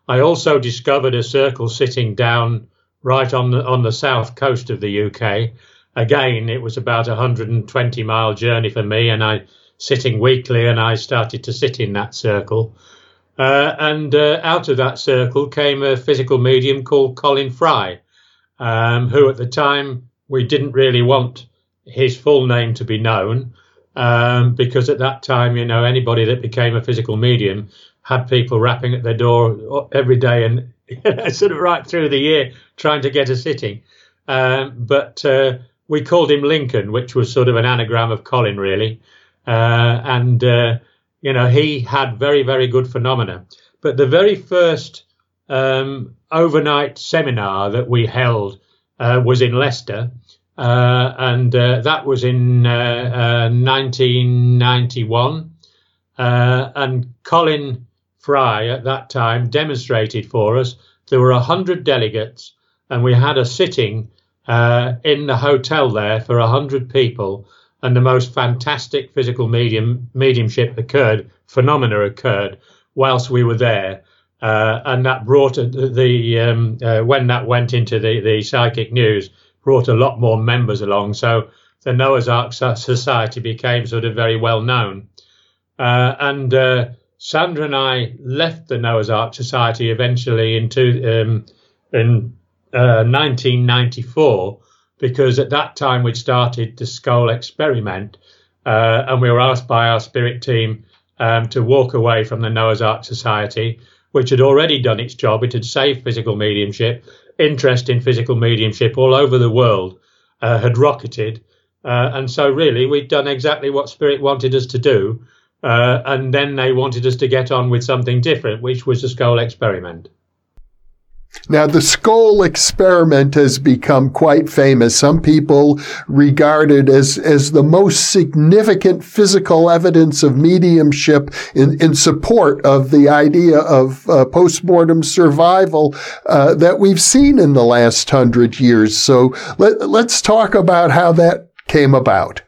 I also discovered a circle sitting down right on the on the south coast of the UK. Again, it was about a 120 mile journey for me, and I sitting weekly, and I started to sit in that circle. Uh, and uh, out of that circle came a physical medium called Colin Fry, um, who at the time we didn't really want his full name to be known um, because at that time, you know, anybody that became a physical medium had people rapping at their door every day and sort of right through the year trying to get a sitting. Um, but uh, we called him Lincoln, which was sort of an anagram of Colin, really. Uh, and, uh, you know, he had very, very good phenomena. But the very first um, overnight seminar that we held uh, was in Leicester. Uh, and uh, that was in 1991. Uh, and Colin Fry at that time demonstrated for us. There were 100 delegates, and we had a sitting uh, in the hotel there for 100 people, and the most fantastic physical medium mediumship occurred, phenomena occurred whilst we were there. Uh, and that brought the, the um, uh, when that went into the, the psychic news, brought a lot more members along. So the Noah's Ark Society became sort of very well known. Uh, and uh, Sandra and I left the Noah's Ark Society eventually into, um, in uh, 1994 because at that time we'd started the Scole experiment uh, and we were asked by our spirit team um, to walk away from the Noah's Ark Society, which had already done its job. It had saved physical mediumship interest in physical mediumship all over the world uh, had rocketed. Uh, and so, really, we'd done exactly what Spirit wanted us to do. Uh, and then they wanted us to get on with something different, which was the Scole experiment. Now, the Scole experiment has become quite famous. Some people regard it as, as the most significant physical evidence of mediumship in, in support of the idea of uh, postmortem survival uh, that we've seen in the last hundred years. So let, let's talk about how that came about.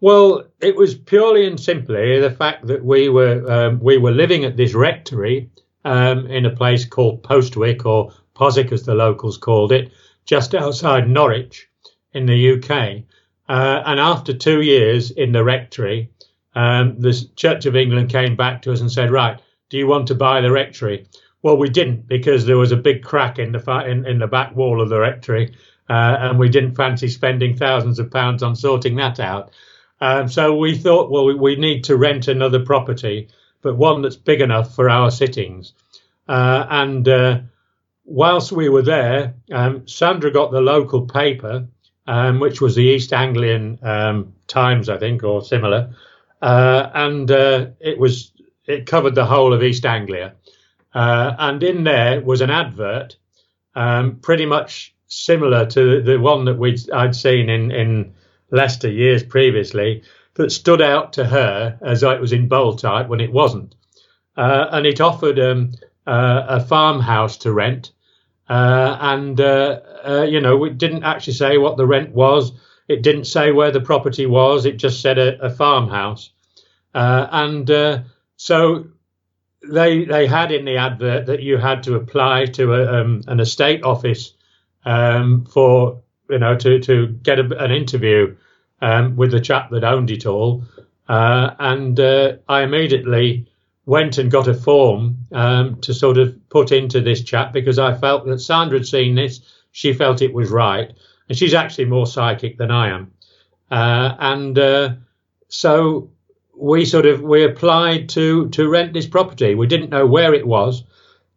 Well, it was purely and simply the fact that we were um, we were living at this rectory um, in a place called Postwick, or Poswick as the locals called it, just outside Norwich in the UK. Uh, and after two years in the rectory, um, the Church of England came back to us and said, "Right, do you want to buy the rectory?" Well, we didn't because there was a big crack in the in, in the back wall of the rectory, uh, and we didn't fancy spending thousands of pounds on sorting that out. Um, so we thought, well, we, we need to rent another property but one that's big enough for our sittings. Uh, and uh, whilst we were there, um, Sandra got the local paper, um, which was the East Anglian um, Times, I think, or similar, uh, and uh, it was it covered the whole of East Anglia. Uh, and in there was an advert, um, pretty much similar to the one that we I'd seen in in Leicester years previously, that stood out to her as though it was in bold type when it wasn't. Uh, and it offered um, uh, a farmhouse to rent. Uh, and, uh, uh, you know, it didn't actually say what the rent was. It didn't say where the property was. It just said a, a farmhouse. Uh, and so they they had in the advert that you had to apply to a, um, an estate office um, for you know to to get a, an interview um, with the chap that owned it all. Uh, and uh, I immediately went and got a form um, to sort of put into this chat because I felt that Sandra had seen this. She felt it was right. And she's actually more psychic than I am. Uh, and uh, so we sort of we applied to to rent this property. We didn't know where it was.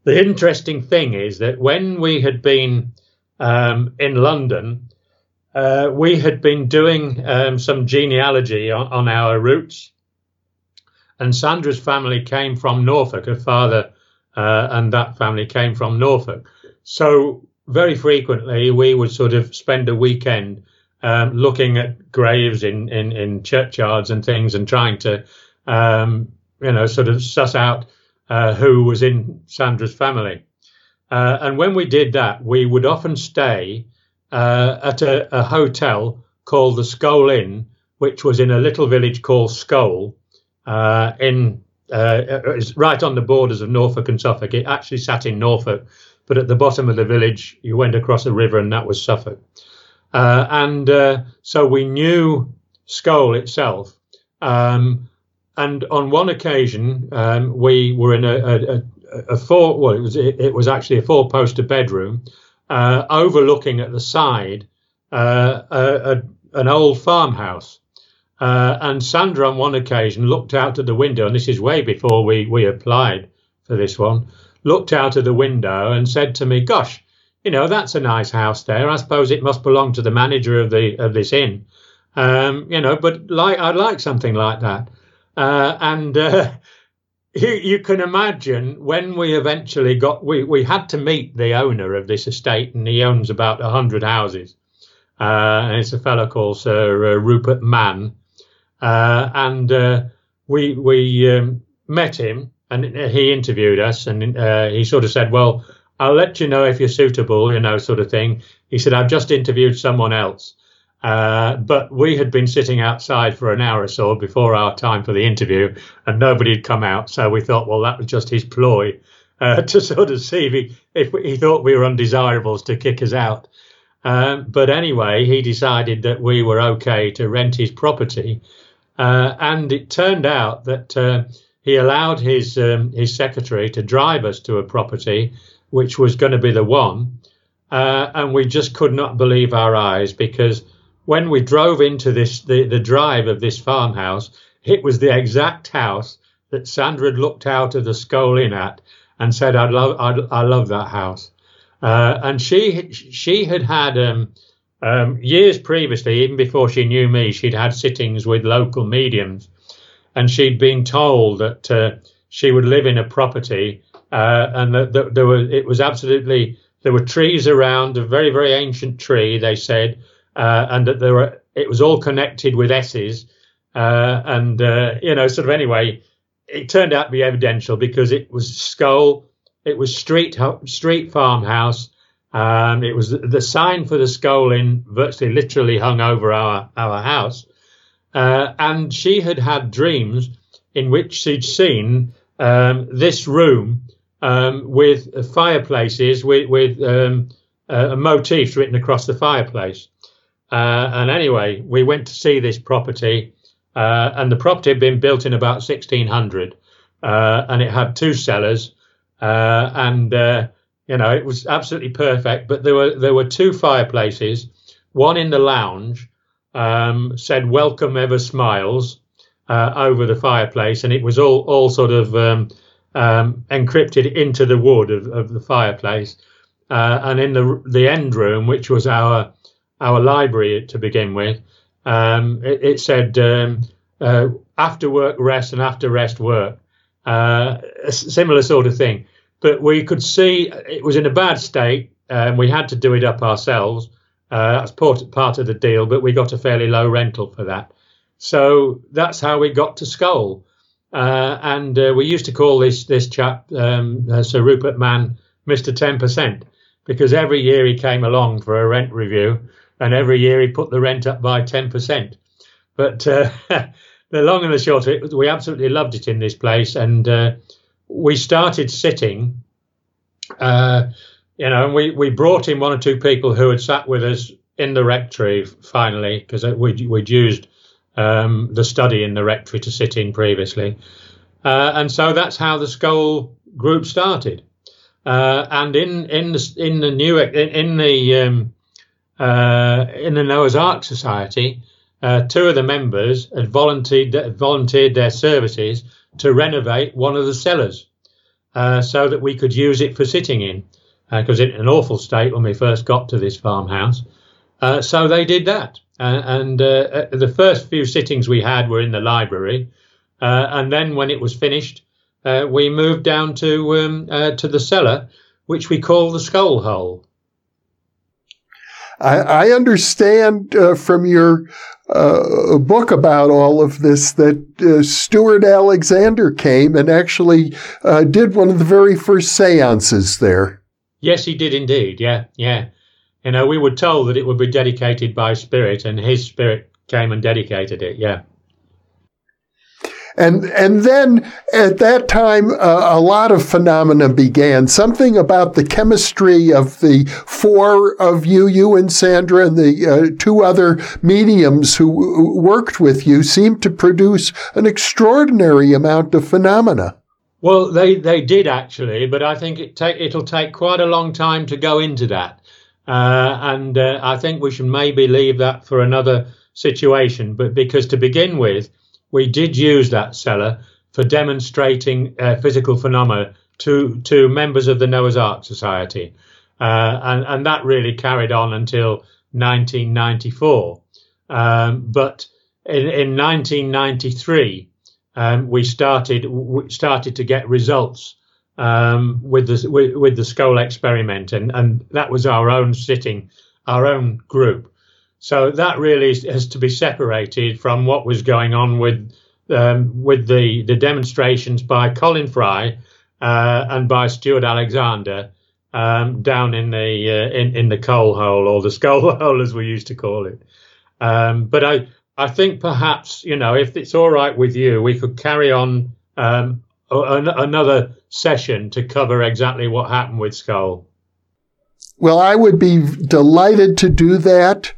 The interesting thing is that when we had been um, in London, uh, we had been doing um, some genealogy on, on, our roots, and Sandra's family came from Norfolk. Her father uh, and that family came from Norfolk. So very frequently we would sort of spend a weekend um, looking at graves in, in, in churchyards and things and trying to, um, you know, sort of suss out uh, who was in Sandra's family. Uh, and when we did that, we would often stay uh, at a, a, hotel called the Scole Inn, which was in a little village called Scole, uh, in uh, right on the borders of Norfolk and Suffolk. It actually sat in Norfolk, but at the bottom of the village, you went across a river, and that was Suffolk. Uh, and uh, so we knew Scole itself. Um, and on one occasion, um, we were in a, a, a, four. Well, it was it, it was actually a four-poster bedroom, uh, overlooking at the side uh, a, an old farmhouse. Uh, and Sandra, on one occasion, looked out of the window, and this is way before we we applied for this one. Looked out of the window and said to me, "Gosh, you know, that's a nice house there. I suppose it must belong to the manager of the of this inn. Um, you know, but like I'd like something like that. Uh, and uh, you, you, can imagine when we eventually got we we had to meet the owner of this estate, and he owns about a hundred houses. Uh, and it's a fellow called Sir uh, Rupert Mann, uh, and uh, we we um, met him, and he interviewed us, and he sort of said, well I'll let you know if you're suitable, you know, sort of thing. He said, I've just interviewed someone else. Uh, but we had been sitting outside for an hour or so before our time for the interview, and nobody had come out. So we thought, well, that was just his ploy uh, to sort of see if he, if he thought we were undesirables to kick us out. Um, but anyway, he decided that we were okay to rent his property, uh, and it turned out that uh, he allowed his um, his secretary to drive us to a property which was going to be the one. Uh, and we just could not believe our eyes because when we drove into this the, the drive of this farmhouse, it was the exact house that Sandra had looked out of the Scole Inn at and said, "I love, I'd, I love that house." Uh, and she she had had um, um, years previously, even before she knew me, she'd had sittings with local mediums, and she'd been told that uh, she would live in a property uh, and that, the, there were it was absolutely there were trees around a very very ancient tree they said uh, and that there were it was all connected with s's uh, and uh, you know sort of anyway it turned out to be evidential because it was Scole it was street street farmhouse um, it was the sign for the Scole Inn virtually literally hung over our our house uh, and she had had dreams in which she'd seen um, this room um, with fireplaces with, with um, uh, motifs written across the fireplace. Uh, and anyway, we went to see this property, uh, and the property had been built in about 1600, uh, and it had two cellars, uh, and uh, you know it was absolutely perfect. But there were there were two fireplaces, one in the lounge um, said "Welcome ever smiles" over the fireplace, and it was all all sort of um, um, encrypted into the wood of, of the fireplace. Uh, and in the the end room, which was our our library to begin with, um, it, it, said um, uh, after work rest and after rest work. Uh, a similar sort of thing. But we could see it was in a bad state, and we had to do it up ourselves. Uh, that's part, part of the deal, but we got a fairly low rental for that. So that's how we got to Scole. Uh, and uh, we used to call this this chap um, uh, Sir Rupert Mann Mr. Ten Percent because every year he came along for a rent review, and every year he put the rent up by ten percent. But uh, the long and the short of it, we absolutely loved it in this place, and uh, we started sitting. Uh, you know, and we, we brought in one or two people who had sat with us in the rectory finally because we'd, we'd used um, the study in the rectory to sit in previously. Uh, and so that's how the Scole group started. Uh, and in in the in the new in, in the um, uh, in the Noah's Ark Society, uh, two of the members had volunteered volunteered their services to renovate one of the cellars, uh, so that we could use it for sitting in, because uh, it's in an awful state when we first got to this farmhouse. so they did that, and the first few sittings we had were in the library, and then when it was finished uh, we moved down to um, uh, to the cellar, which we call the Scole hole. I, I understand uh, from your uh, book about all of this that uh, Stuart Alexander came and actually uh, did one of the very first seances there. Yes, he did indeed. Yeah, yeah. You know, we were told that it would be dedicated by spirit, and his spirit came and dedicated it. Yeah. And, and then at that time, uh, a lot of phenomena began. Something about the chemistry of the four of you, you and Sandra, and the uh, two other mediums who worked with you seemed to produce an extraordinary amount of phenomena. Well, they, they did actually, but I think it take, it'll take quite a long time to go into that. Uh, and uh, I think we should maybe leave that for another situation. But because to begin with, we did use that cellar for demonstrating uh, physical phenomena to to members of the Noah's Ark Society, uh, and and that really carried on until 1994. Um, but in, in 1993, um, we started we started to get results um, with the with, with the Scole experiment, and and that was our own sitting, our own group. So that really has to be separated from what was going on with um, with the the demonstrations by Colin Fry uh, and by Stuart Alexander um, down in the uh, in in the coal hole or the Scole hole as we used to call it. Um, but I I think perhaps you know if it's all right with you, we could carry on um, another session to cover exactly what happened with Scole. Well, I would be delighted to do that.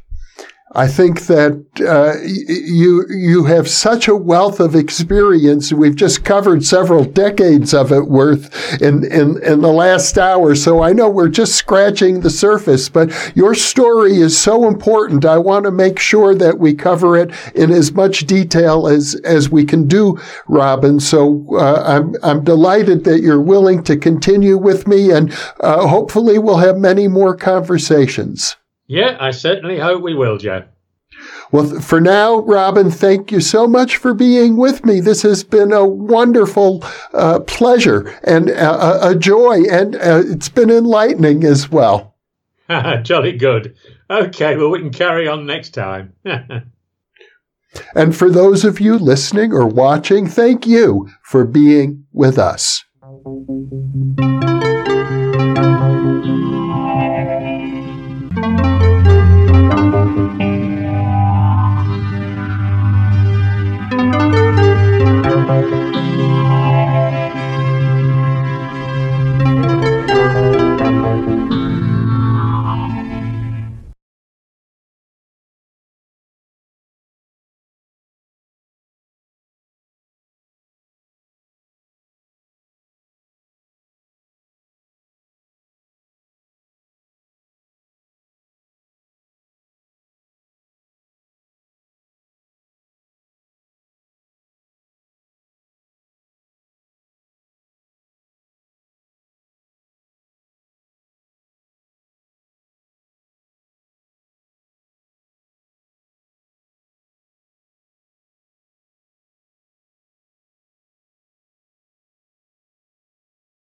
I think that uh, you you have such a wealth of experience. We've just covered several decades of it worth in, in, in the last hour. So I know we're just scratching the surface, but your story is so important. I want to make sure that we cover it in as much detail as, as we can do, Robin. So uh, I'm, I'm delighted that you're willing to continue with me and uh, hopefully we'll have many more conversations. Yeah, I certainly hope we will, Joe. Well, for now, Robin, thank you so much for being with me. This has been a wonderful uh, pleasure and uh, a joy, and uh, it's been enlightening as well. Jolly good. Okay, well, we can carry on next time. and for those of you listening or watching, thank you for being with us.